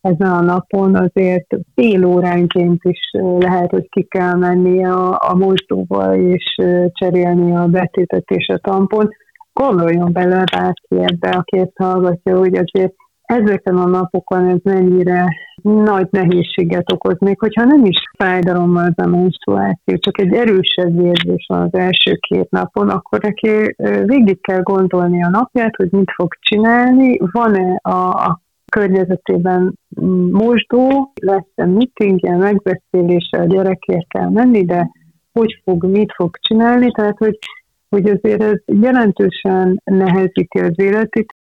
ezen a napon azért fél óránként is lehet, hogy ki kell menni a, a mosdóba és cserélni a betétet és a tampon. Gondoljon bele bárki ebbe, aki ezt hallgatja, hogy azért ezeken a napokon ez mennyire nagy nehézséget okoz, még hogyha nem is fájdalommal az a menstruáció, csak egy erősebb érzés van az első két napon, akkor neki végig kell gondolni a napját, hogy mit fog csinálni, van-e a, a környezetében mosdó, lesz-e meetingje, megbeszélése, a gyerekért kell menni, de hogy fog, mit fog csinálni, tehát hogy, hogy azért ez jelentősen nehezíti az életét.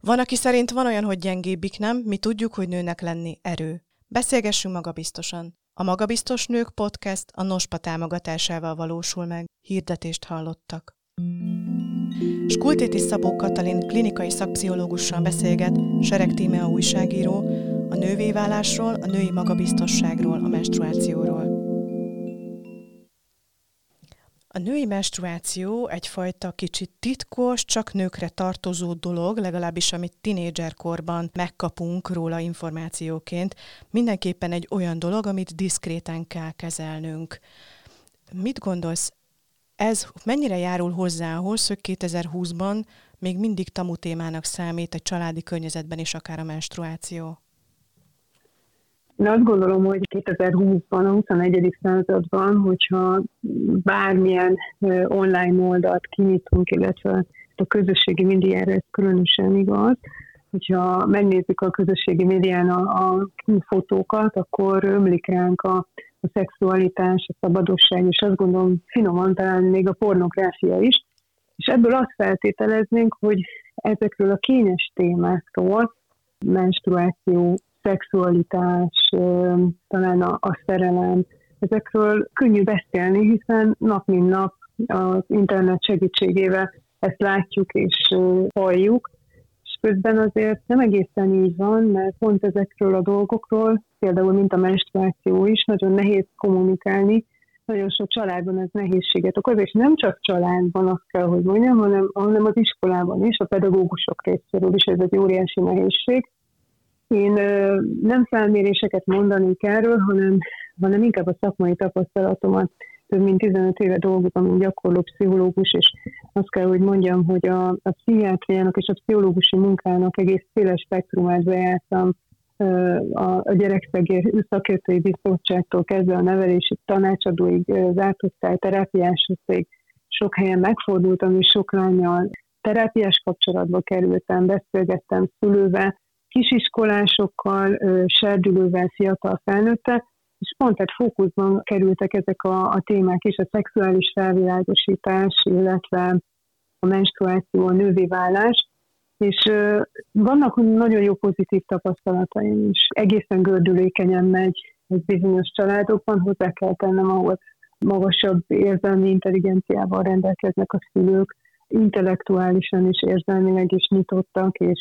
Van, aki szerint van olyan, hogy gyengébbik nem, mi tudjuk, hogy nőnek lenni erő. Beszélgessünk magabiztosan. A Magabiztos Nők Podcast a NOSPA támogatásával valósul meg. Hirdetést hallottak. Skultéti Szabó Katalin klinikai szakpszichológussal beszélget Sereg Tímea újságíró a nővéválásról, a női magabiztosságról, a menstruációról. A női menstruáció egyfajta kicsit titkos, csak nőkre tartozó dolog, legalábbis amit tinédzserkorban megkapunk róla információként. Mindenképpen egy olyan dolog, amit diszkréten kell kezelnünk. Mit gondolsz, ez mennyire járul hozzá ahhoz, hogy 2020-ban még mindig tamu témának számít egy családi környezetben is akár a menstruáció? Én azt gondolom, hogy 2020-ban, a 21. században, hogyha bármilyen online oldalt kinyitunk, illetve a közösségi médiára ez különösen igaz, hogyha megnézzük a közösségi médián a, a fotókat, akkor ömlik ránk a, a szexualitás, a szabadosság, és azt gondolom finoman talán még a pornográfia is. És ebből azt feltételeznénk, hogy ezekről a kényes témákról, menstruáció, szexualitás, talán a, a szerelem, ezekről könnyű beszélni, hiszen nap mint nap az internet segítségével ezt látjuk és halljuk, és közben azért nem egészen így van, mert pont ezekről a dolgokról, például mint a menstruáció is, nagyon nehéz kommunikálni, nagyon sok családban ez nehézséget okoz, és nem csak családban azt kell, hogy mondjam, hanem, hanem az iskolában is, a pedagógusok részéről is ez egy óriási nehézség. Én nem felméréseket mondanék erről, hanem, hanem inkább a szakmai tapasztalatomat. Több mint 15 éve dolgozom, mint gyakorló pszichológus, és azt kell, hogy mondjam, hogy a, a pszichiátriának és a pszichológusi munkának egész széles spektrumát bejártam a, a gyerekszegér szakértői bizottságtól kezdve a nevelési tanácsadóig, zárt osztály, terápiásokig sok helyen megfordultam, és sok lányjal terápiás kapcsolatba kerültem, beszélgettem szülővel, kisiskolásokkal, serdülővel, fiatal felnőttel, és pont egy fókuszban kerültek ezek a, a témák is, a szexuális felvilágosítás, illetve a menstruáció, a nővé válás, és vannak nagyon jó pozitív tapasztalataim is. Egészen gördülékenyen megy egy bizonyos családokban, hozzá kell tennem, ahol magasabb érzelmi intelligenciával rendelkeznek a szülők, intellektuálisan is érzelmileg is nyitottak, és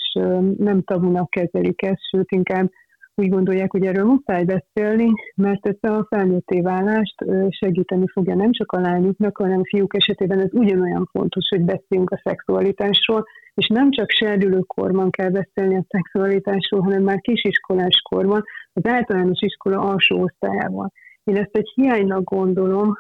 nem tabunak kezelik ezt, sőt inkább úgy gondolják, hogy erről muszáj beszélni, mert ez a felnőtté válást segíteni fogja nem csak a lányoknak, hanem a fiúk esetében ez ugyanolyan fontos, hogy beszéljünk a szexualitásról, és nem csak serdülőkorban kell beszélni a szexualitásról, hanem már kisiskolás korban, az általános iskola alsó osztályában. Én ezt egy hiánynak gondolom,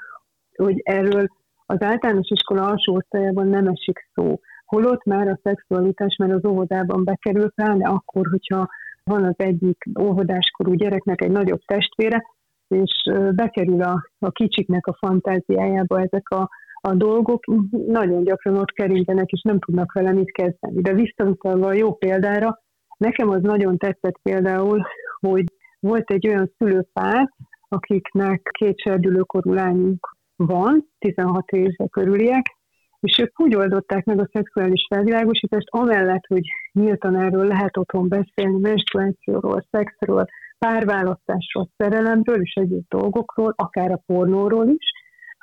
hogy erről az általános iskola alsó osztályában nem esik szó. Holott már a szexualitás már az óvodában bekerül, pláne akkor, hogyha van az egyik óvodáskorú gyereknek egy nagyobb testvére, és bekerül a, a kicsiknek a fantáziájába ezek a, a dolgok, nagyon gyakran ott kerintenek, és nem tudnak vele mit kezdeni. De visszautalva a jó példára, nekem az nagyon tetszett például, hogy volt egy olyan szülőpár, akiknek két serdülőkorú lányunk van, 16 éve körüliek, és ők úgy oldották meg a szexuális felvilágosítást, amellett, hogy nyíltan erről lehet otthon beszélni, menstruációról, szexről, párválasztásról, szerelemről és egyéb dolgokról, akár a pornóról is,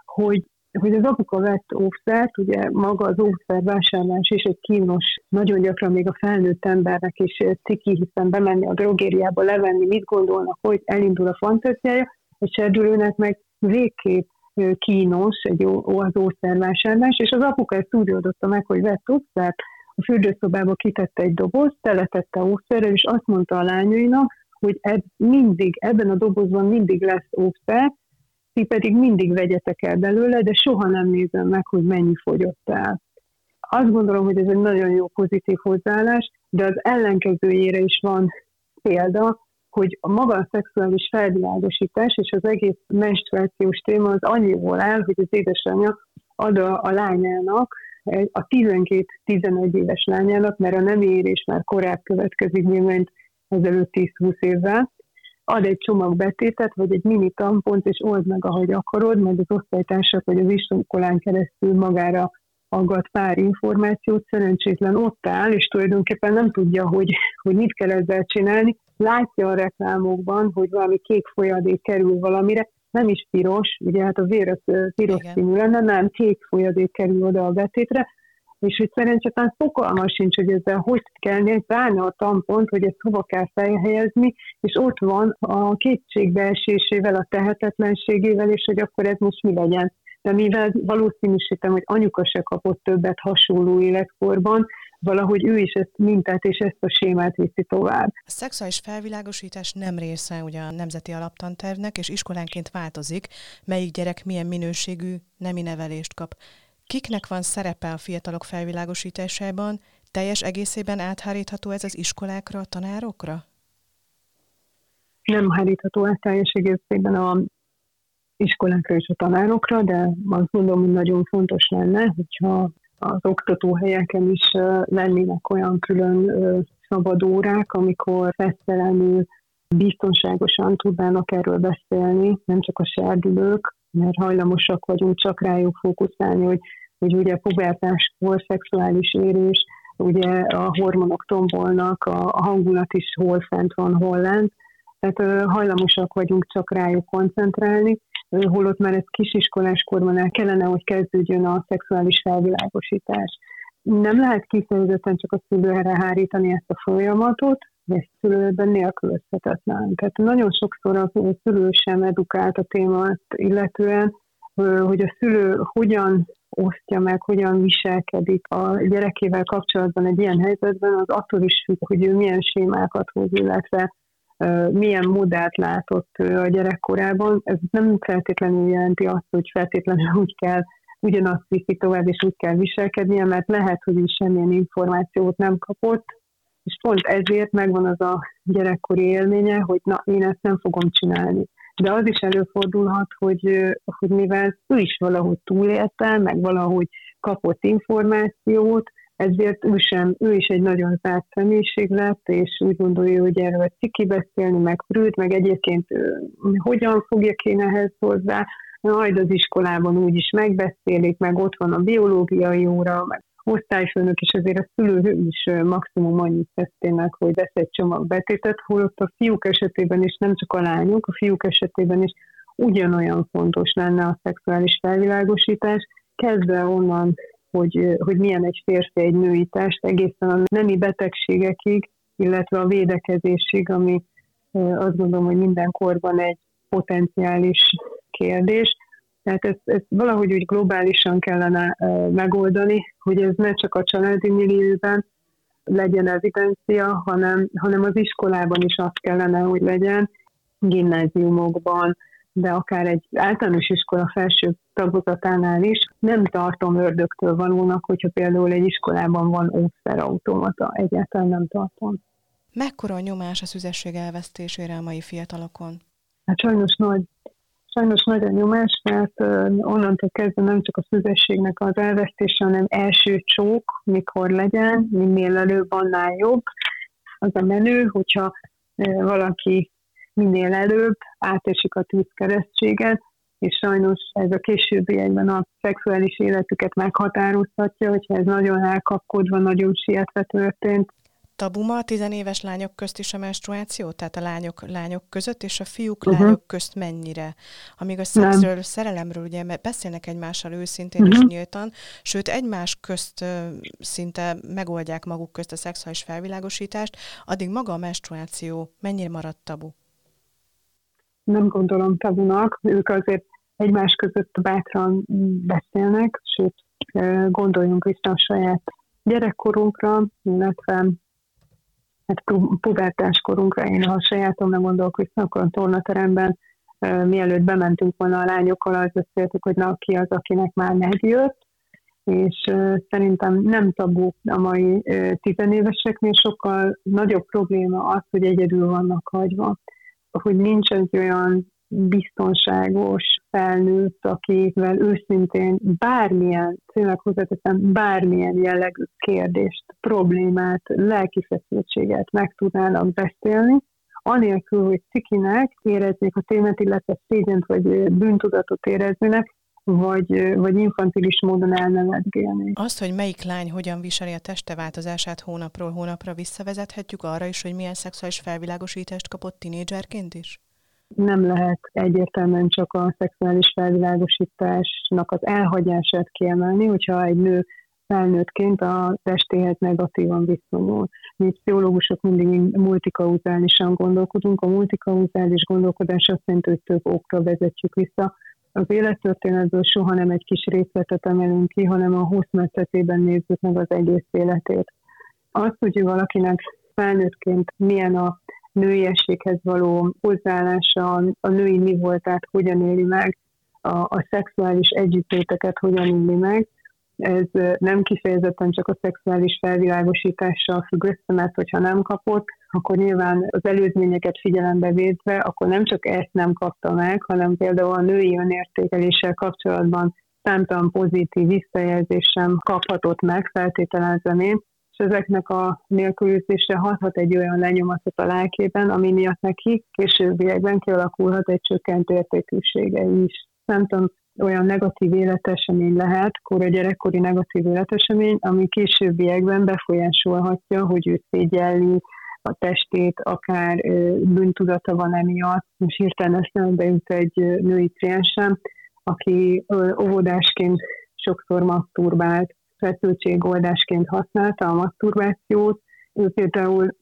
hogy, hogy az apuka vett óvszert, ugye maga az óvszervásárlás is egy kínos, nagyon gyakran még a felnőtt embernek is ciki, hiszen bemenni a drogériába, levenni, mit gondolnak, hogy elindul a fantáziája, és serdülőnek meg végképp kínos egy az ószervásárlás, és az apuka ezt úgy oldotta meg, hogy vett ószert, a fürdőszobába kitette egy dobozt, teletette ószerrel, és azt mondta a lányainak, hogy eb, mindig, ebben a dobozban mindig lesz ószer, ti pedig mindig vegyetek el belőle, de soha nem nézem meg, hogy mennyi fogyott el. Azt gondolom, hogy ez egy nagyon jó pozitív hozzáállás, de az ellenkezőjére is van példa, hogy a maga a szexuális felvilágosítás és az egész menstruációs téma az annyiból áll, hogy az édesanyja ad a, a lányának, a 12-11 éves lányának, mert a nem érés már korább következik, mint ezelőtt 10-20 évvel, ad egy csomag betétet, vagy egy mini tampont, és old meg, ahogy akarod, mert az osztálytársak vagy az iskolán keresztül magára aggat pár információt, szerencsétlen ott áll, és tulajdonképpen nem tudja, hogy, hogy mit kell ezzel csinálni. Látja a reklámokban, hogy valami kék folyadék kerül valamire, nem is piros, ugye hát a vér az piros színű lenne, nem kék folyadék kerül oda a betétre, és hogy szerencsétlen fogalma sincs, hogy ezzel hogy kell ráni a tampont, hogy ezt hova kell felhelyezni, és ott van a kétségbeesésével, a tehetetlenségével, és hogy akkor ez most mi legyen. De mivel valószínűsítem, hogy anyuka se kapott többet hasonló életkorban, valahogy ő is ezt mintát és ezt a sémát viszi tovább. A szexuális felvilágosítás nem része ugye a nemzeti alaptantervnek, és iskolánként változik, melyik gyerek milyen minőségű nemi nevelést kap. Kiknek van szerepe a fiatalok felvilágosításában? Teljes egészében áthárítható ez az iskolákra, a tanárokra? Nem hárítható át teljes egészében a iskolákra és a tanárokra, de azt gondolom, hogy nagyon fontos lenne, hogyha az oktatóhelyeken is lennének olyan külön szabad órák, amikor fesztelenül biztonságosan tudnának erről beszélni, nem csak a serdülők, mert hajlamosak vagyunk csak rájuk fókuszálni, hogy, hogy ugye pubertáskor szexuális érés, ugye a hormonok tombolnak, a, hangulat is hol fent van, hol lent, tehát hajlamosak vagyunk csak rájuk koncentrálni, holott már ez kisiskolás korban el kellene, hogy kezdődjön a szexuális felvilágosítás. Nem lehet kifejezetten csak a szülőre hárítani ezt a folyamatot, ez szülőben nélkülözhetetlen. Tehát nagyon sokszor a szülő sem edukált a témát, illetően, hogy a szülő hogyan osztja meg, hogyan viselkedik a gyerekével kapcsolatban egy ilyen helyzetben, az attól is függ, hogy ő milyen sémákat hoz, illetve milyen modellt látott a gyerekkorában. Ez nem feltétlenül jelenti azt, hogy feltétlenül úgy kell ugyanazt viszi tovább, és úgy kell viselkednie, mert lehet, hogy is semmilyen információt nem kapott, és pont ezért megvan az a gyerekkori élménye, hogy na, én ezt nem fogom csinálni. De az is előfordulhat, hogy, hogy mivel ő is valahogy túlélte, meg valahogy kapott információt, ezért ő sem, ő is egy nagyon zárt személyiség lett, és úgy gondolja, hogy erről ciki beszélni, meg prűd, meg egyébként hogyan fogja kéne ehhez hozzá, majd az iskolában úgy is megbeszélik, meg ott van a biológiai óra, meg osztályfőnök is, azért a szülő is maximum annyit tesz tényleg, hogy vesz egy csomag betétet, holott a fiúk esetében is, nem csak a lányok, a fiúk esetében is ugyanolyan fontos lenne a szexuális felvilágosítás, kezdve onnan hogy, hogy milyen egy férfi, egy női test, egészen a nemi betegségekig, illetve a védekezésig, ami azt gondolom, hogy minden korban egy potenciális kérdés. Tehát ezt, ezt valahogy úgy globálisan kellene megoldani, hogy ez ne csak a családi millióben legyen evidencia, hanem, hanem az iskolában is azt kellene, hogy legyen, gimnáziumokban, de akár egy általános iskola felső tagozatánál is nem tartom ördögtől valónak, hogyha például egy iskolában van ószerautomata, egyáltalán nem tartom. Mekkora a nyomás a szüzesség elvesztésére a mai fiatalokon? Hát sajnos nagy. Sajnos nagy a nyomás, mert onnantól kezdve nem csak a szüzességnek az elvesztése, hanem első csók, mikor legyen, minél előbb, annál jobb. Az a menő, hogyha valaki minél előbb átesik a tűzkeresztséget, és sajnos ez a későbbiekben a szexuális életüket meghatározhatja, hogyha ez nagyon elkapkodva, nagyon sietve történt. Tabuma a tizenéves lányok közt is a menstruáció? Tehát a lányok lányok között, és a fiúk uh-huh. lányok közt mennyire? Amíg a szexről, Nem. szerelemről ugye beszélnek egymással őszintén uh-huh. és nyíltan, sőt egymás közt szinte megoldják maguk közt a szexuális felvilágosítást, addig maga a menstruáció mennyire maradt tabu? Nem gondolom tabunak, ők azért egymás között bátran beszélnek, sőt, gondoljunk vissza a saját gyerekkorunkra, illetve hát pubertás korunkra, én ha sajátomra gondolok vissza, akkor a tornateremben mielőtt bementünk volna a lányokkal, az beszéltük, hogy na, ki az, akinek már megjött, és szerintem nem tabu a mai tizenéveseknél, sokkal nagyobb probléma az, hogy egyedül vannak hagyva, hogy nincs egy olyan biztonságos felnőtt, akivel őszintén bármilyen, tényleg hozzáteszem, bármilyen jellegű kérdést, problémát, lelki feszültséget meg tudnának beszélni, anélkül, hogy cikinek éreznék a témát, illetve szégyent vagy bűntudatot éreznének, vagy, vagy infantilis módon elnevetgélni. Azt, hogy melyik lány hogyan viseli a teste változását hónapról hónapra visszavezethetjük arra is, hogy milyen szexuális felvilágosítást kapott tinédzserként is? Nem lehet egyértelműen csak a szexuális felvilágosításnak az elhagyását kiemelni, hogyha egy nő felnőttként a testéhez negatívan viszonyul. Mi pszichológusok mindig multikauzálisan gondolkodunk. A multikauzális gondolkodás azt jelenti, hogy több okra vezetjük vissza. Az élettörténetből soha nem egy kis részletet emelünk ki, hanem a hosszmetszetében nézzük meg az egész életét. Azt, hogy valakinek felnőttként milyen a nőiességhez való hozzáállása, a női mi voltát hogyan éli meg, a, a szexuális együttléteket hogyan éli meg, ez nem kifejezetten csak a szexuális felvilágosítással függ össze, mert hogyha nem kapott, akkor nyilván az előzményeket figyelembe védve, akkor nem csak ezt nem kapta meg, hanem például a női önértékeléssel kapcsolatban számtalan pozitív visszajelzés sem kaphatott meg, feltételezem én, és ezeknek a nélkülözése hathat egy olyan lenyomatot a lelkében, ami miatt neki későbbiekben kialakulhat egy csökkent értékűsége is. Tudom, olyan negatív életesemény lehet, kora gyerekkori negatív életesemény, ami későbbiekben befolyásolhatja, hogy ő szégyelli a testét, akár bűntudata van emiatt. Most hirtelen eszembe jut egy női kliensem, aki óvodásként sokszor masturbált, feszültségoldásként használta a masturbációt. Ő például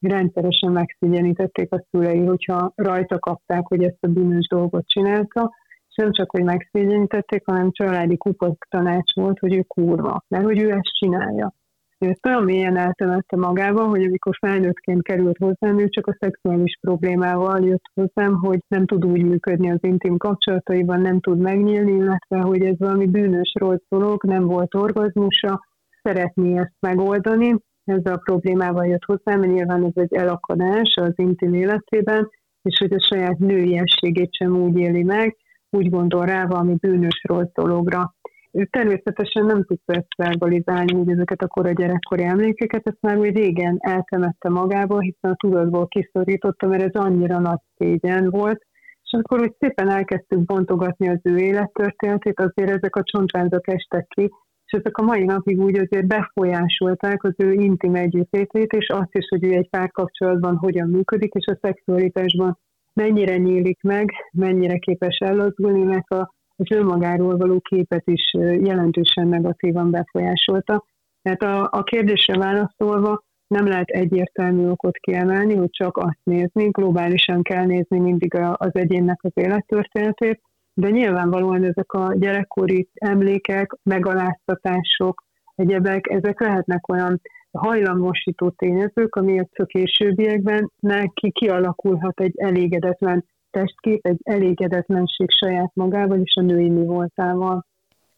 rendszeresen megszigyenítették a szülei, hogyha rajta kapták, hogy ezt a bűnös dolgot csinálta, nem csak, hogy megszégyenítették, hanem családi kupok tanács volt, hogy ő kurva, mert hogy ő ezt csinálja. Ő ezt olyan mélyen eltemette magába, hogy amikor felnőttként került hozzám, ő csak a szexuális problémával jött hozzám, hogy nem tud úgy működni az intim kapcsolataiban, nem tud megnyílni, illetve hogy ez valami bűnös rossz dolog, nem volt orgazmusa, szeretné ezt megoldani, ezzel a problémával jött hozzám, mert nyilván ez egy elakadás az intim életében, és hogy a saját nőiességét sem úgy éli meg, úgy gondol rá valami bűnös rossz dologra. Ő természetesen nem tud ezt verbalizálni, hogy ezeket a kora gyerekkori emlékeket, ezt már úgy régen eltemette magából, hiszen a tudatból kiszorította, mert ez annyira nagy szégyen volt, és akkor úgy szépen elkezdtük bontogatni az ő élettörténetét, azért ezek a csontvázak estek ki, és ezek a mai napig úgy azért befolyásolták az ő intim együttlétét, és azt is, hogy ő egy párkapcsolatban hogyan működik, és a szexualitásban mennyire nyílik meg, mennyire képes ellazulni, mert a, az önmagáról való képet is jelentősen negatívan befolyásolta. Tehát a, a kérdésre válaszolva nem lehet egyértelmű okot kiemelni, hogy csak azt nézni, globálisan kell nézni mindig az egyénnek az élettörténetét, de nyilvánvalóan ezek a gyerekkori emlékek, megaláztatások, egyebek, ezek lehetnek olyan hajlamosító tényezők, amiért a későbbiekben neki kialakulhat egy elégedetlen testkép, egy elégedetlenség saját magával és a női mi voltával.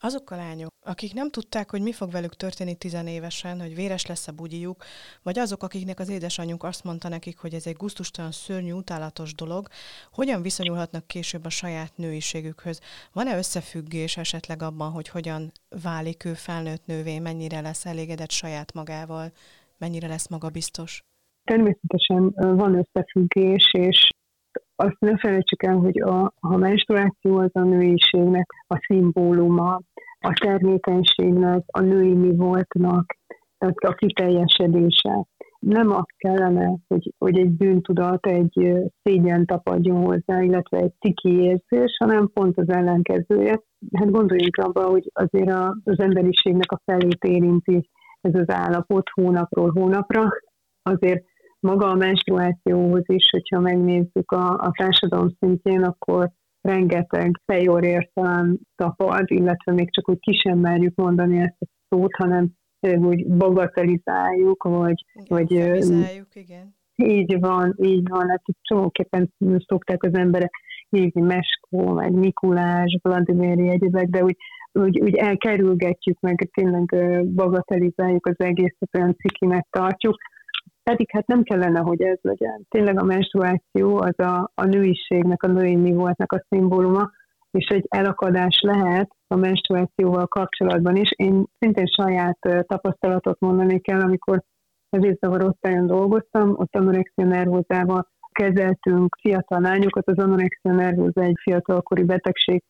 Azok a lányok, akik nem tudták, hogy mi fog velük történni tizenévesen, hogy véres lesz a bugyiuk, vagy azok, akiknek az édesanyjuk azt mondta nekik, hogy ez egy guztustalan, szörnyű, utálatos dolog, hogyan viszonyulhatnak később a saját nőiségükhöz? Van-e összefüggés esetleg abban, hogy hogyan válik ő felnőtt nővé, mennyire lesz elégedett saját magával, mennyire lesz magabiztos? Természetesen van összefüggés, és azt ne felejtsük el, hogy a, a menstruáció az a nőiségnek a szimbóluma, a termékenységnek, a női mi voltnak, tehát a kiteljesedése. Nem azt kellene, hogy, hogy egy bűntudat, egy szégyen tapadjon hozzá, illetve egy ciki érzés, hanem pont az ellenkezője. Hát gondoljunk abba, hogy azért az emberiségnek a felét érinti ez az állapot hónapról hónapra. Azért maga a menstruációhoz is, hogyha megnézzük a, a társadalom szintjén, akkor rengeteg fejorértelem tapad, illetve még csak úgy ki sem merjük mondani ezt a szót, hanem úgy bagatelizáljuk, vagy... Igen, vagy igen. Így van, így van. Hát itt csomóképpen szokták az emberek hívni Meskó, meg Mikulás, Vladimiri egyébek, de úgy, úgy, úgy elkerülgetjük, meg tényleg bagatelizáljuk az egészet, olyan cikinek tartjuk, pedig hát nem kellene, hogy ez legyen. Tényleg a menstruáció az a, a nőiségnek, a női mi voltnak a szimbóluma, és egy elakadás lehet a menstruációval kapcsolatban is. Én szintén saját tapasztalatot mondani kell, amikor az évzavar osztályon dolgoztam, ott anorexia nervózával kezeltünk fiatal lányokat, az anorexia nervóza egy fiatalkori betegség,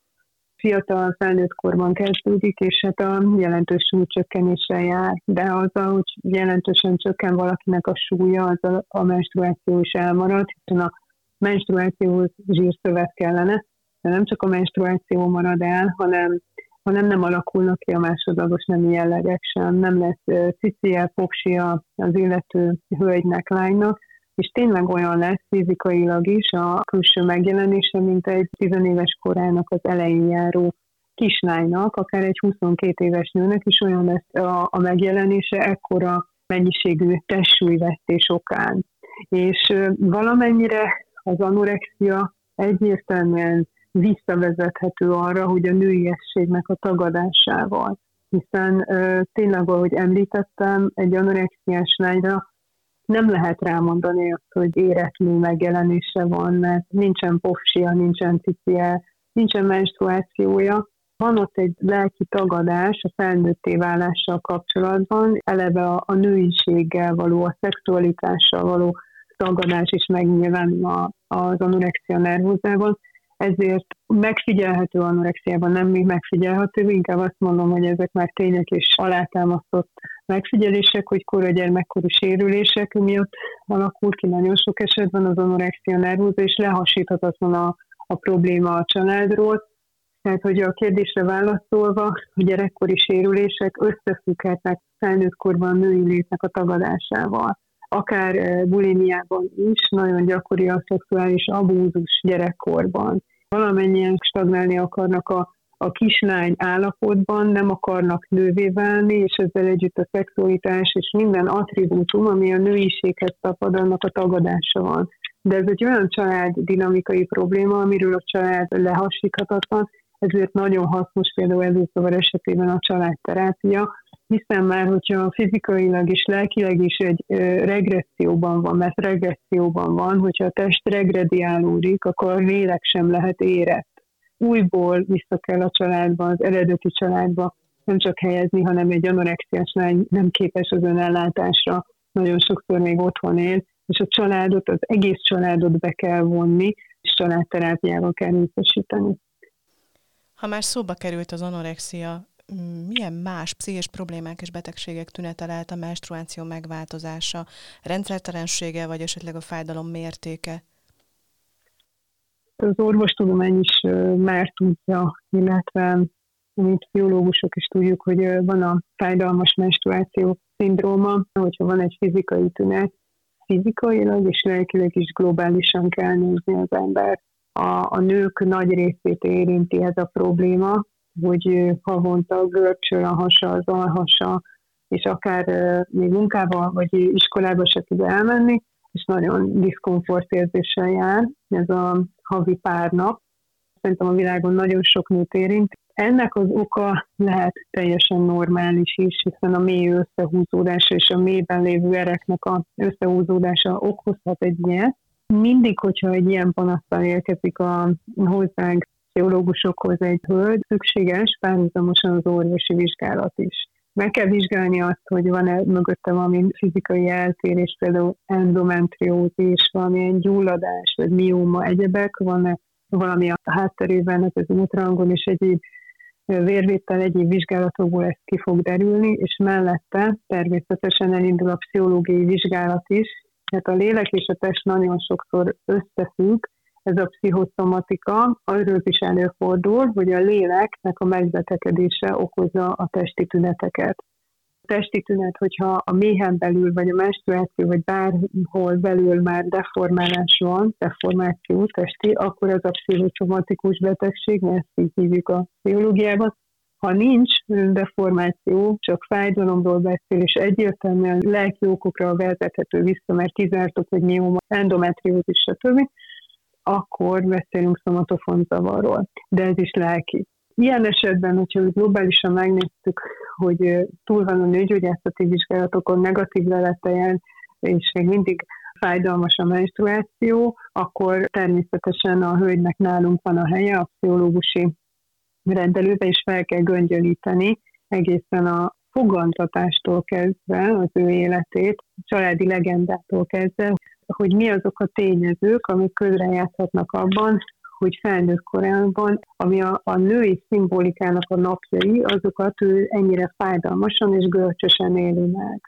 fiatal felnőtt korban kezdődik, és hát a jelentős súlycsökkenéssel jár, de az, hogy jelentősen csökken valakinek a súlya, az a, a menstruáció is elmarad, hiszen a menstruációhoz zsírszövet kellene, de nem csak a menstruáció marad el, hanem, hanem nem alakulnak ki a másodlagos nemi jellegek sem, nem lesz cicie, popsia az illető hölgynek, lánynak, és tényleg olyan lesz fizikailag is a külső megjelenése, mint egy tizenéves korának az elején járó kislánynak, akár egy 22 éves nőnek is olyan lesz a, a megjelenése ekkora mennyiségű testsúlyvesztés okán. És valamennyire az anorexia egyértelműen visszavezethető arra, hogy a nőiességnek a tagadásával. Hiszen tényleg, ahogy említettem, egy anorexiás lányra nem lehet rámondani azt, hogy éretlenül megjelenése van, mert nincsen pofsia, nincsen cicie, nincsen menstruációja. Van ott egy lelki tagadás a felnőtté válással kapcsolatban, eleve a, a nőiséggel való, a szexualitással való tagadás is megnyilvánul az anorexia nervózában, ezért megfigyelhető anorexiában nem még megfigyelhető, inkább azt mondom, hogy ezek már tények és alátámasztott megfigyelések, hogy kora gyermekkori sérülések miatt alakul ki nagyon sok esetben az anorexia nervóza, és lehasíthatatlan a, a probléma a családról. Tehát, hogy a kérdésre válaszolva, a gyerekkori sérülések összefügghetnek felnőttkorban női létnek a tagadásával. Akár eh, bulimiában is nagyon gyakori a szexuális abúzus gyerekkorban. Valamennyien stagnálni akarnak a a kislány állapotban nem akarnak nővé válni, és ezzel együtt a szexualitás és minden attribútum, ami a nőiséghez tapad, annak a tagadása van. De ez egy olyan család dinamikai probléma, amiről a család lehasíthatatlan, ezért nagyon hasznos például előszavar esetében a családterápia, hiszen már, hogyha fizikailag és lelkileg is egy regresszióban van, mert regresszióban van, hogyha a test regrediálódik, akkor a lélek sem lehet érett újból vissza kell a családba, az eredeti családba nem csak helyezni, hanem egy anorexiás lány nem képes az önellátásra, nagyon sokszor még otthon él, és a családot, az egész családot be kell vonni, és családterápiával kell részesíteni. Ha már szóba került az anorexia, milyen más pszichés problémák és betegségek tünete lehet a menstruáció megváltozása, rendszertelensége vagy esetleg a fájdalom mértéke? Az orvostudomány is már tudja, illetve mint biológusok is tudjuk, hogy van a fájdalmas menstruáció szindróma, hogyha van egy fizikai tünet, fizikailag és lelkileg is globálisan kell nézni az ember. A, a nők nagy részét érinti ez a probléma, hogy havonta görcsöl a hasa, az alhasa, és akár még munkába vagy iskolába se tud elmenni, és nagyon diszkomfort érzéssel jár ez a havi pár nap. Szerintem a világon nagyon sok nőt érint. Ennek az oka lehet teljesen normális is, hiszen a mély összehúzódása és a mélyben lévő ereknek a összehúzódása okozhat egy ilyet. Mindig, hogyha egy ilyen panasztal érkezik a hozzánk pszichológusokhoz egy hölgy, szükséges párhuzamosan az orvosi vizsgálat is. Meg kell vizsgálni azt, hogy van-e mögötte valami fizikai eltérés, például endometriózis, valamilyen gyulladás, vagy mióma, egyebek, van-e valami a hátterében, ez az ultrangon és egyéb vérvétel, egyéb vizsgálatokból ez ki fog derülni, és mellette természetesen elindul a pszichológiai vizsgálat is, tehát a lélek és a test nagyon sokszor összefügg, ez a pszichoszomatika, arról is előfordul, hogy a léleknek a megbetegedése okozza a testi tüneteket. testi tünet, hogyha a méhen belül, vagy a menstruáció, vagy bárhol belül már deformálás van, deformáció testi, akkor az a pszichocsomatikus betegség, mert ezt így hívjuk a pszichológiában. Ha nincs deformáció, csak fájdalomról beszél, és egyértelműen lelki okokra vezethető vissza, mert kizártok, hogy mioma, endometriózis, stb., akkor beszélünk zavarról, de ez is lelki. Ilyen esetben, hogyha globálisan megnéztük, hogy túl van a nőgyógyászati vizsgálatokon negatív leletejen, és még mindig fájdalmas a menstruáció, akkor természetesen a hölgynek nálunk van a helye, a pszichológusi rendelőbe, és fel kell göngyölíteni egészen a fogantatástól kezdve az ő életét, családi legendától kezdve, hogy mi azok a tényezők, amik közrejátszhatnak abban, hogy felnőtt korában, ami a, a női szimbolikának a napjai, azokat ő ennyire fájdalmasan és görcsösen éli meg.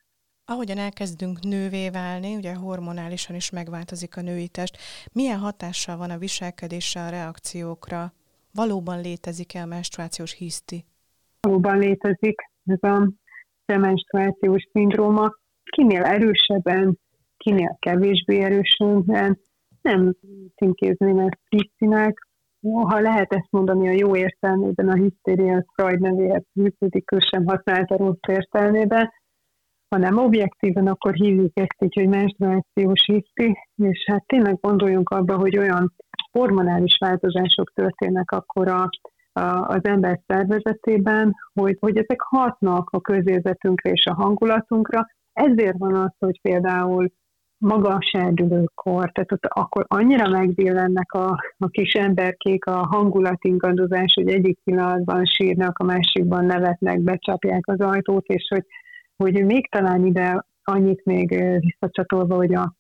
Ahogyan elkezdünk nővé válni, ugye hormonálisan is megváltozik a női test, milyen hatással van a viselkedésre, a reakciókra? Valóban létezik-e a menstruációs hiszti? Valóban létezik ez a menstruációs szindróma. Kinél erősebben, kinél kevésbé erősebben, nem címkézném ezt hisztinek. Ha lehet ezt mondani a jó értelmében, a hisztéria Freud nevéhez működik, ő sem használta rossz értelmében, hanem objektíven, akkor hívjuk ezt így, hogy menstruációs hiszti, és hát tényleg gondoljunk abba, hogy olyan hormonális változások történnek akkor a, a, az ember szervezetében, hogy, hogy ezek hatnak a közérzetünkre és a hangulatunkra. Ezért van az, hogy például maga a serdülőkor, tehát ott akkor annyira megbillennek a, a kis emberkék, a hangulatingadozás, hogy egyik pillanatban sírnak, a másikban nevetnek, becsapják az ajtót, és hogy, hogy még talán ide annyit még visszacsatolva, hogy a,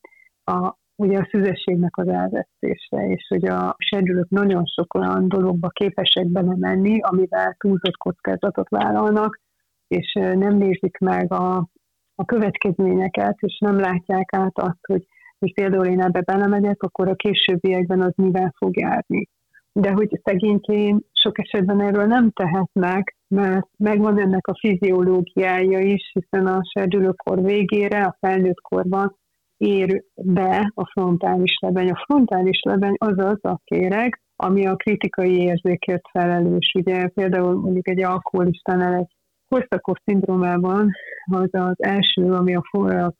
a, ugye a szüzességnek az elvesztése, és hogy a serdülők nagyon sok olyan dologba képesek belemenni, amivel túlzott kockázatot vállalnak, és nem nézik meg a, a következményeket, és nem látják át azt, hogy, hogy például én ebbe belemegyek, akkor a későbbiekben az mivel fog járni. De hogy szegényként sok esetben erről nem tehetnek, mert megvan ennek a fiziológiája is, hiszen a serdülőkor végére, a felnőtt korban ér be a frontális lebeny. A frontális lebeny az az a kéreg, ami a kritikai érzékért felelős. Ugye például mondjuk egy alkoholistánál egy Korszakos szindrómában az az első, ami a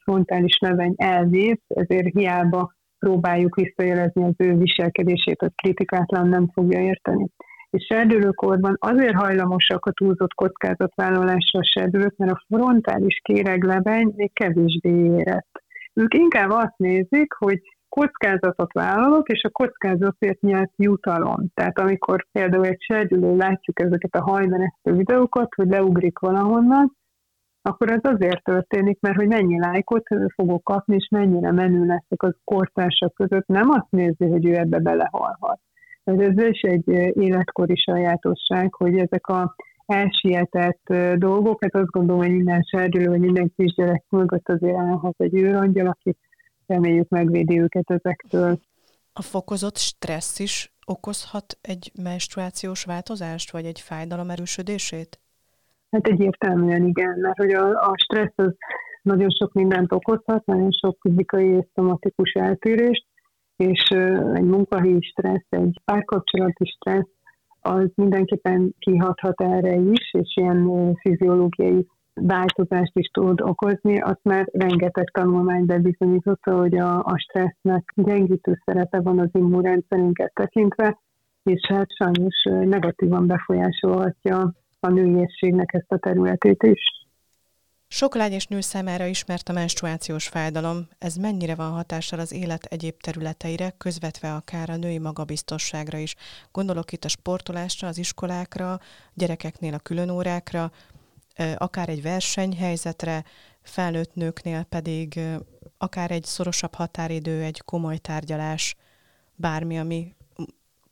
frontális leveny elvész, ezért hiába próbáljuk visszajelezni az ő viselkedését, hogy kritikátlan nem fogja érteni. És serdülőkorban azért hajlamosak a túlzott kockázatvállalásra a serdülők, mert a frontális kéreglebeny még kevésbé érett. Ők inkább azt nézik, hogy kockázatot vállalok, és a kockázatért nyert jutalom. Tehát amikor például egy serdülő látjuk ezeket a hajmenesztő videókat, hogy leugrik valahonnan, akkor ez azért történik, mert hogy mennyi lájkot fogok kapni, és mennyire menő leszek az kortársak között, nem azt nézi, hogy ő ebbe belehalhat. Ez, ez is egy életkori sajátosság, hogy ezek a elsietett dolgok, hát azt gondolom, hogy minden serdülő, vagy minden kisgyerek mögött azért állhat egy őrangyal, aki reméljük megvédi őket ezektől. A fokozott stressz is okozhat egy menstruációs változást, vagy egy fájdalom erősödését? Hát egyértelműen igen, mert hogy a, a stressz az nagyon sok mindent okozhat, nagyon sok fizikai és szomatikus eltűrést, és egy munkahelyi stressz, egy párkapcsolati stressz, az mindenképpen kihathat erre is, és ilyen fiziológiai változást is tud okozni, azt már rengeteg tanulmány bebizonyította, hogy a, a stressznek gyengítő szerepe van az immunrendszerünket tekintve, és hát sajnos negatívan befolyásolhatja a nőiességnek ezt a területét is. Sok lány és nő számára ismert a menstruációs fájdalom. Ez mennyire van hatással az élet egyéb területeire, közvetve akár a női magabiztosságra is. Gondolok itt a sportolásra, az iskolákra, gyerekeknél a különórákra, akár egy versenyhelyzetre, felnőtt nőknél pedig akár egy szorosabb határidő, egy komoly tárgyalás, bármi, ami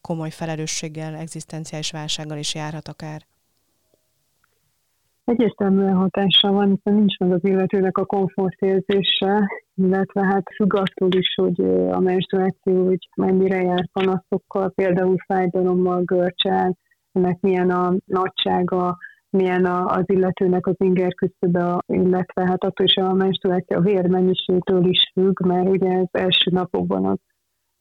komoly felelősséggel, egzisztenciális válsággal is járhat akár. Egyértelműen hatással van, hiszen nincs meg az illetőnek a komfortérzése, illetve hát függ attól is, hogy a menstruáció hogy mennyire jár panaszokkal, például fájdalommal, görcsel, ennek milyen a nagysága, milyen a, az illetőnek az inger küszöbe, illetve hát attól is a menstruáció a vérmennyiségtől is függ, mert ugye az első napokban az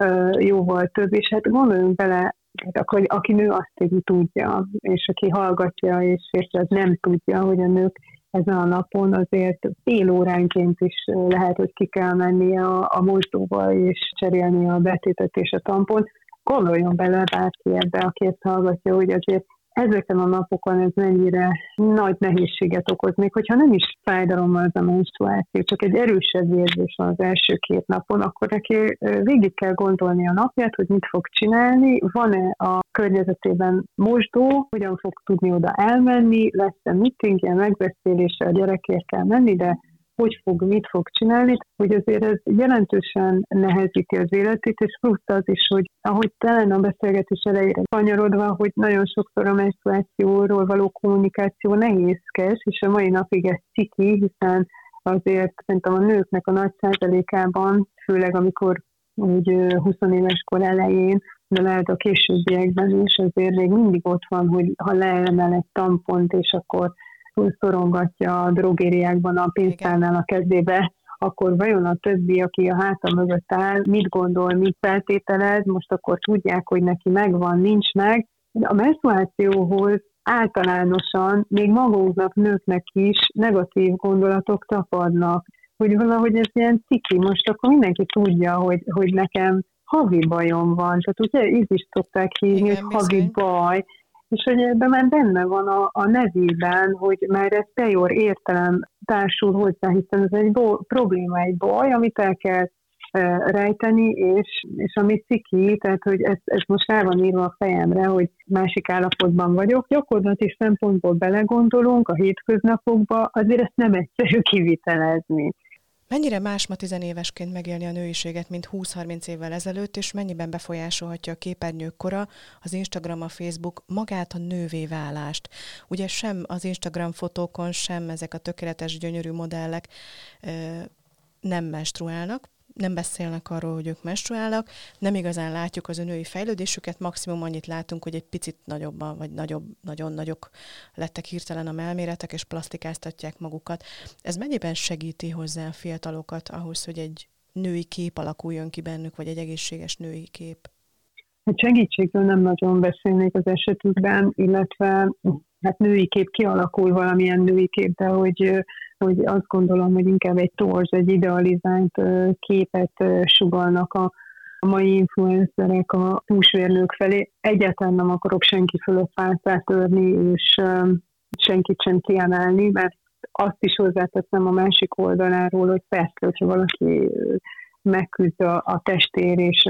ö, jóval több, és hát gondoljunk bele, hát akkor, aki nő azt így tudja, és aki hallgatja, és, és az nem tudja, hogy a nők ezen a napon azért fél óránként is lehet, hogy ki kell mennie a, a mosdóba és cserélni a betétet és a tampon. Gondoljon bele bárki ebbe, aki ezt hallgatja, hogy azért ezeken a napokon ez mennyire nagy nehézséget okoz, még hogyha nem is fájdalommal az a menstruáció, csak egy erősebb érzés van az első két napon, akkor neki végig kell gondolni a napját, hogy mit fog csinálni, van-e a környezetében mosdó, hogyan fog tudni oda elmenni, lesz-e meetingje, megbeszélése, a gyerekért kell menni, de hogy fog, mit fog csinálni, hogy azért ez jelentősen nehezíti az életét, és plusz az is, hogy ahogy talán a beszélgetés elejére kanyarodva, hogy nagyon sokszor a menstruációról való kommunikáció nehézkes, és a mai napig ez ciki, hiszen azért szerintem a nőknek a nagy százalékában, főleg amikor úgy 20 éves kor elején, de lehet a későbbiekben is, azért még mindig ott van, hogy ha leemel egy tampont, és akkor szorongatja a drogériákban a pénztárnál a kezébe, akkor vajon a többi, aki a háta mögött áll, mit gondol, mit feltételez, most akkor tudják, hogy neki megvan, nincs meg. De a menstruációhoz általánosan, még magunknak, nőknek is negatív gondolatok tapadnak, hogy valahogy ez ilyen ciki, most akkor mindenki tudja, hogy, hogy nekem havi bajom van. Tehát ugye így is szokták hívni, hogy havi baj, és hogy ebben már benne van a, a nevében, hogy már ez pejor értelem társul hozzá, hiszen ez egy bo- probléma, egy baj, amit el kell e, rejteni, és, és ami ciki, tehát hogy ez, ez most el van írva a fejemre, hogy másik állapotban vagyok. Gyakorlati szempontból belegondolunk a hétköznapokba, azért ezt nem egyszerű kivitelezni. Mennyire más ma tizenévesként megélni a nőiséget, mint 20-30 évvel ezelőtt, és mennyiben befolyásolhatja a képernyők kora, az Instagram, a Facebook magát a nővé válást? Ugye sem az Instagram fotókon, sem ezek a tökéletes, gyönyörű modellek nem menstruálnak, nem beszélnek arról, hogy ők menstruálnak, nem igazán látjuk az női fejlődésüket, maximum annyit látunk, hogy egy picit nagyobban, vagy nagyobb, nagyon nagyok lettek hirtelen a melméretek, és plastikáztatják magukat. Ez mennyiben segíti hozzá a fiatalokat ahhoz, hogy egy női kép alakuljon ki bennük, vagy egy egészséges női kép? Hát segítségről nem nagyon beszélnék az esetükben, illetve hát női kép kialakul valamilyen női kép, de hogy hogy azt gondolom, hogy inkább egy torz, egy idealizált képet sugalnak a mai influencerek a húsvérnők felé. Egyáltalán nem akarok senki fölött fászát törni, és senkit sem kiemelni, mert azt is hozzáteszem a másik oldaláról, hogy persze, hogyha valaki megküzd a, a testér, és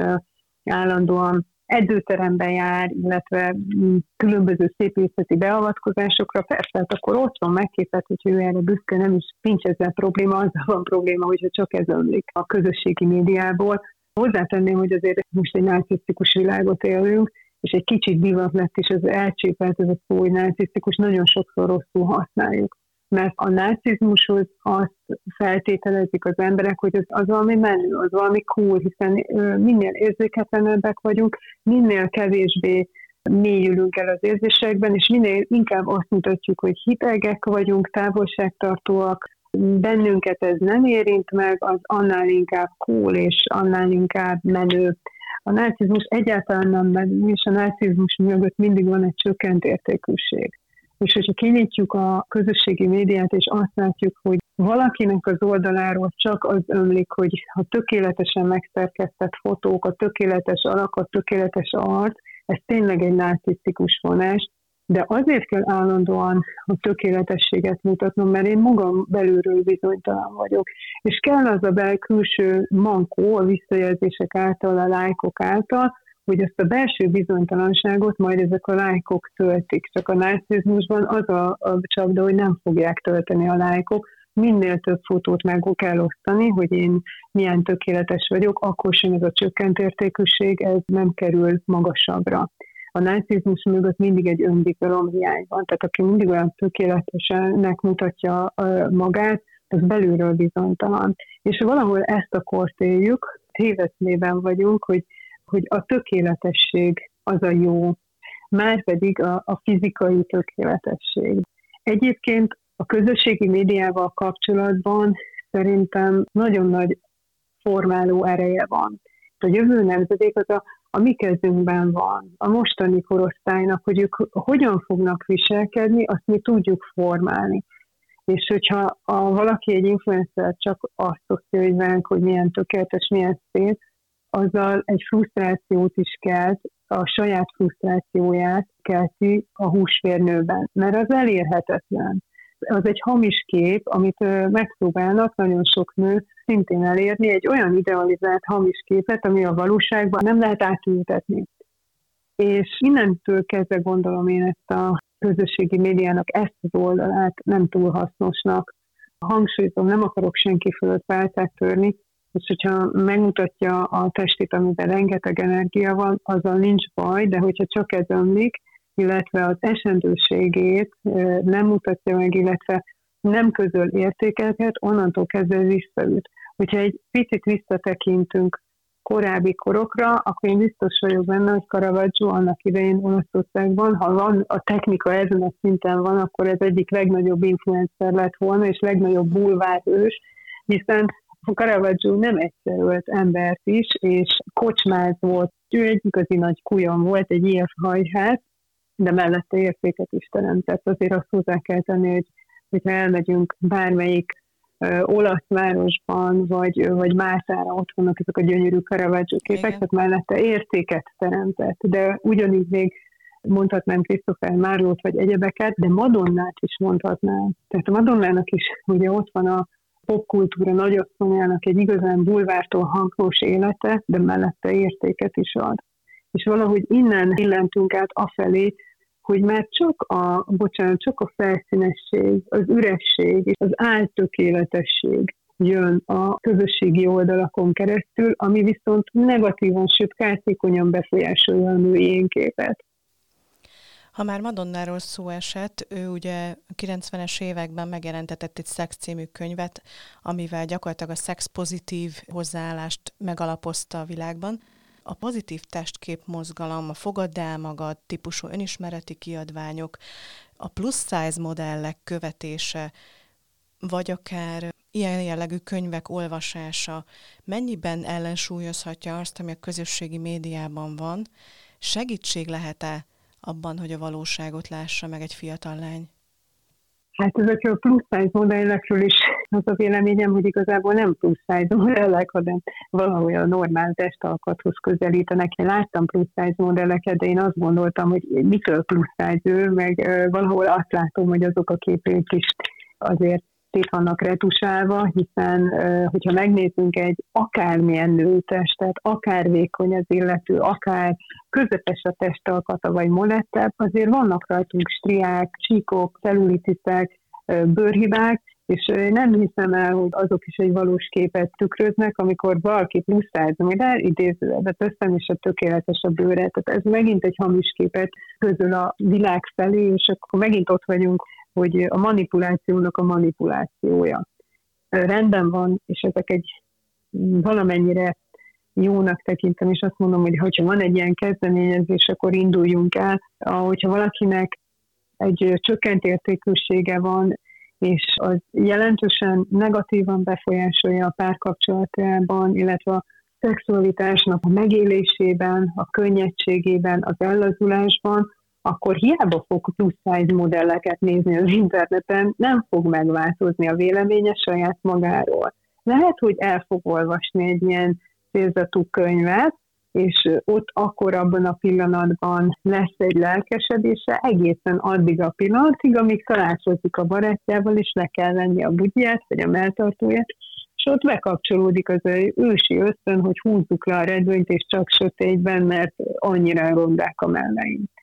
állandóan edzőteremben jár, illetve mm, különböző szépészeti beavatkozásokra, persze, hát akkor ott van megképet, hogy ő erre büszke, nem is nincs ezzel probléma, azzal van probléma, hogyha csak ez ömlik a közösségi médiából. Hozzátenném, hogy azért most egy narcisztikus világot élünk, és egy kicsit divat lett, és ez elcsépelt ez a szó, hogy narcisztikus, nagyon sokszor rosszul használjuk mert a narcizmushoz azt feltételezik az emberek, hogy az, az valami menő, az valami cool, hiszen minél érzéketlenebbek vagyunk, minél kevésbé mélyülünk el az érzésekben, és minél inkább azt mutatjuk, hogy hitegek vagyunk, távolságtartóak, bennünket ez nem érint meg, az annál inkább cool, és annál inkább menő. A narcizmus egyáltalán nem menő, és a narcizmus mögött mindig van egy csökkent értékűség. És hogyha kinyitjuk a közösségi médiát, és azt látjuk, hogy valakinek az oldaláról csak az ömlik, hogy a tökéletesen megszerkesztett fotók, a tökéletes alak, a tökéletes arc, ez tényleg egy narcisztikus vonás, de azért kell állandóan a tökéletességet mutatnom, mert én magam belülről bizonytalan vagyok. És kell az a belkülső mankó a visszajelzések által, a lájkok által, hogy ezt a belső bizonytalanságot majd ezek a lájkok töltik. Csak a narcizmusban az a, a csapda, hogy nem fogják tölteni a lájkok, minél több fotót meg kell osztani, hogy én milyen tökéletes vagyok, akkor sem ez a csökkent értékűség, ez nem kerül magasabbra. A narcizmus mögött mindig egy önbizalom hiány van, tehát aki mindig olyan tökéletesennek mutatja magát, az belülről bizonytalan. És valahol ezt a kort éljük, tévetmében vagyunk, hogy hogy a tökéletesség az a jó, már pedig a, a fizikai tökéletesség. Egyébként a közösségi médiával kapcsolatban szerintem nagyon nagy formáló ereje van. A jövő nemzedék az a, a mi kezünkben van, a mostani korosztálynak, hogy ők hogyan fognak viselkedni, azt mi tudjuk formálni. És hogyha a, valaki egy influencer csak azt osztja, hogy hogy milyen tökéletes, milyen szép, azzal egy frusztrációt is kelt, a saját frusztrációját kelti a húsvérnőben, mert az elérhetetlen. Az egy hamis kép, amit megpróbálnak nagyon sok nő szintén elérni, egy olyan idealizált hamis képet, ami a valóságban nem lehet átültetni. És innentől kezdve gondolom én ezt a közösségi médiának ezt az oldalát nem túl hasznosnak. Hangsúlyozom, nem akarok senki fölött váltát és hogyha megmutatja a testét, amiben rengeteg energia van, azzal nincs baj, de hogyha csak ez ömlik, illetve az esendőségét nem mutatja meg, illetve nem közöl értékeket, onnantól kezdve visszaüt. Hogyha egy picit visszatekintünk korábbi korokra, akkor én biztos vagyok benne, hogy Caravaggio annak idején Olaszországban, ha van a technika ezen a szinten van, akkor ez egyik legnagyobb influencer lett volna, és legnagyobb bulvárős, hiszen Caravaggio nem egyszer ölt embert is, és kocsmáz volt. Ő egy igazi nagy kujon volt, egy ilyen hajház, de mellette értéket is teremtett. Azért azt hozzá kell tenni, hogy hogyha elmegyünk bármelyik ö, olasz városban, vagy, vagy Mászára ott vannak ezek a gyönyörű Caravaggio képek, tehát mellette értéket teremtett. De ugyanígy még mondhatnám Christopher Márlót, vagy egyebeket, de Madonnát is mondhatnám. Tehát a Madonnának is ugye ott van a popkultúra nagyasszonyának egy igazán bulvártól hangos élete, de mellette értéket is ad. És valahogy innen illentünk át afelé, hogy már csak a, bocsánat, csak a felszínesség, az üresség és az áltökéletesség jön a közösségi oldalakon keresztül, ami viszont negatívan, sőt kártékonyan befolyásolja a női képet. Ha már Madonnáról szó esett, ő ugye a 90-es években megjelentetett egy szex című könyvet, amivel gyakorlatilag a szex pozitív hozzáállást megalapozta a világban. A pozitív testkép mozgalom, a fogadd el magad típusú önismereti kiadványok, a plusz size modellek követése, vagy akár ilyen jellegű könyvek olvasása mennyiben ellensúlyozhatja azt, ami a közösségi médiában van, segítség lehet-e abban, hogy a valóságot lássa meg egy fiatal lány? Hát ezekről a plusz size modellekről is az a véleményem, hogy igazából nem plusz size modellek, hanem valahol a normál testalkathoz közelítenek. Én láttam plusz size modelleket, de én azt gondoltam, hogy mitől plusz size ő, meg valahol azt látom, hogy azok a képek is azért szét vannak retusálva, hiszen hogyha megnézzünk egy akármilyen nőtestet, akár vékony az illető, akár közepes a testalkata vagy molettebb, azért vannak rajtunk striák, csíkok, cellulitiszek, bőrhibák, és nem hiszem el, hogy azok is egy valós képet tükröznek, amikor valaki pluszázza, majd elidézőbe teszem, és a tökéletes a bőre. Tehát ez megint egy hamis képet közül a világ felé, és akkor megint ott vagyunk hogy a manipulációnak a manipulációja. Rendben van, és ezek egy valamennyire jónak tekintem, és azt mondom, hogy ha van egy ilyen kezdeményezés, akkor induljunk el. Hogyha valakinek egy csökkent értékűsége van, és az jelentősen negatívan befolyásolja a párkapcsolatában, illetve a szexualitásnak a megélésében, a könnyedségében, az ellazulásban, akkor hiába fog plusz size modelleket nézni az interneten, nem fog megváltozni a véleménye saját magáról. Lehet, hogy el fog olvasni egy ilyen célzatú könyvet, és ott akkor abban a pillanatban lesz egy lelkesedése egészen addig a pillanatig, amíg találkozik a barátjával, és le kell venni a bugyját, vagy a melltartóját, és ott bekapcsolódik az ősi ösztön, hogy húzzuk le a redőnyt, és csak sötétben, mert annyira rondák a melleink.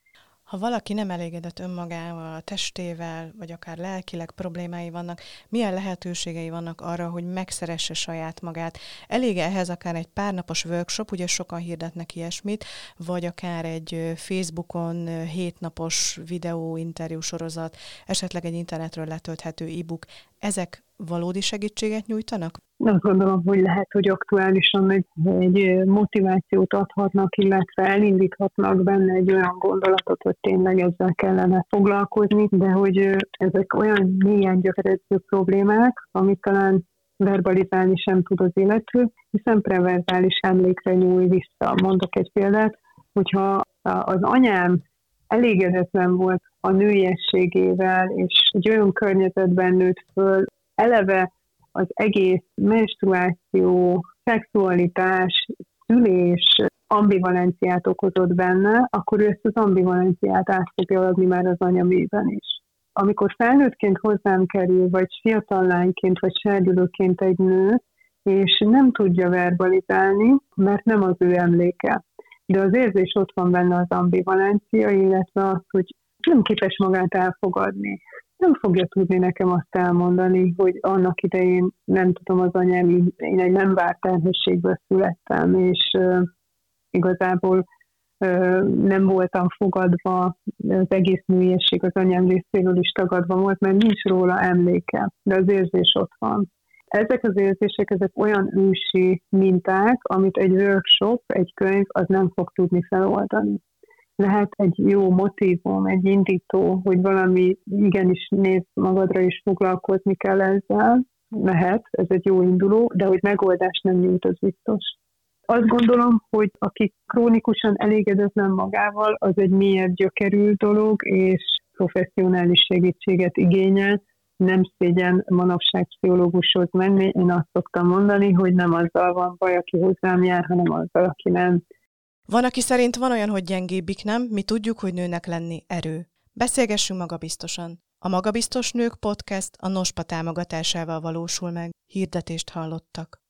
Ha valaki nem elégedett önmagával, a testével, vagy akár lelkileg problémái vannak, milyen lehetőségei vannak arra, hogy megszeresse saját magát? Elég ehhez akár egy párnapos workshop, ugye sokan hirdetnek ilyesmit, vagy akár egy Facebookon hétnapos videó, interjú sorozat, esetleg egy internetről letölthető e-book. Ezek valódi segítséget nyújtanak? Azt gondolom, hogy lehet, hogy aktuálisan egy, egy motivációt adhatnak, illetve elindíthatnak benne egy olyan gondolatot, hogy tényleg ezzel kellene foglalkozni, de hogy ezek olyan mélyen gyökeredző problémák, amit talán verbalizálni sem tud az illető, hiszen preverbális emlékre nyúl vissza. Mondok egy példát, hogyha az anyám elégedetlen volt a nőiességével, és egy olyan környezetben nőtt föl, eleve az egész menstruáció, szexualitás, szülés ambivalenciát okozott benne, akkor ő ezt az ambivalenciát át fogja adni már az anyamében is. Amikor felnőttként hozzám kerül, vagy fiatal lányként, vagy serdülőként egy nő, és nem tudja verbalizálni, mert nem az ő emléke. De az érzés ott van benne az ambivalencia, illetve az, hogy nem képes magát elfogadni. Nem fogja tudni nekem azt elmondani, hogy annak idején nem tudom az anyám, én egy nem várt terhességből születtem, és uh, igazából uh, nem voltam fogadva, az egész nőiesség az anyám részéről is tagadva volt, mert nincs róla emléke, de az érzés ott van. Ezek az érzések, ezek olyan ősi minták, amit egy workshop, egy könyv, az nem fog tudni feloldani lehet egy jó motivum, egy indító, hogy valami igenis néz magadra is foglalkozni kell ezzel, lehet, ez egy jó induló, de hogy megoldás nem nyújt, az biztos. Azt gondolom, hogy aki krónikusan elégedetlen magával, az egy mélyebb gyökerű dolog, és professzionális segítséget igényel, nem szégyen manapság pszichológushoz menni. Én azt szoktam mondani, hogy nem azzal van baj, aki hozzám jár, hanem azzal, aki nem. Van, aki szerint van olyan, hogy gyengébbik nem, mi tudjuk, hogy nőnek lenni erő. Beszélgessünk magabiztosan. A Magabiztos Nők Podcast a NOSPA támogatásával valósul meg. Hirdetést hallottak.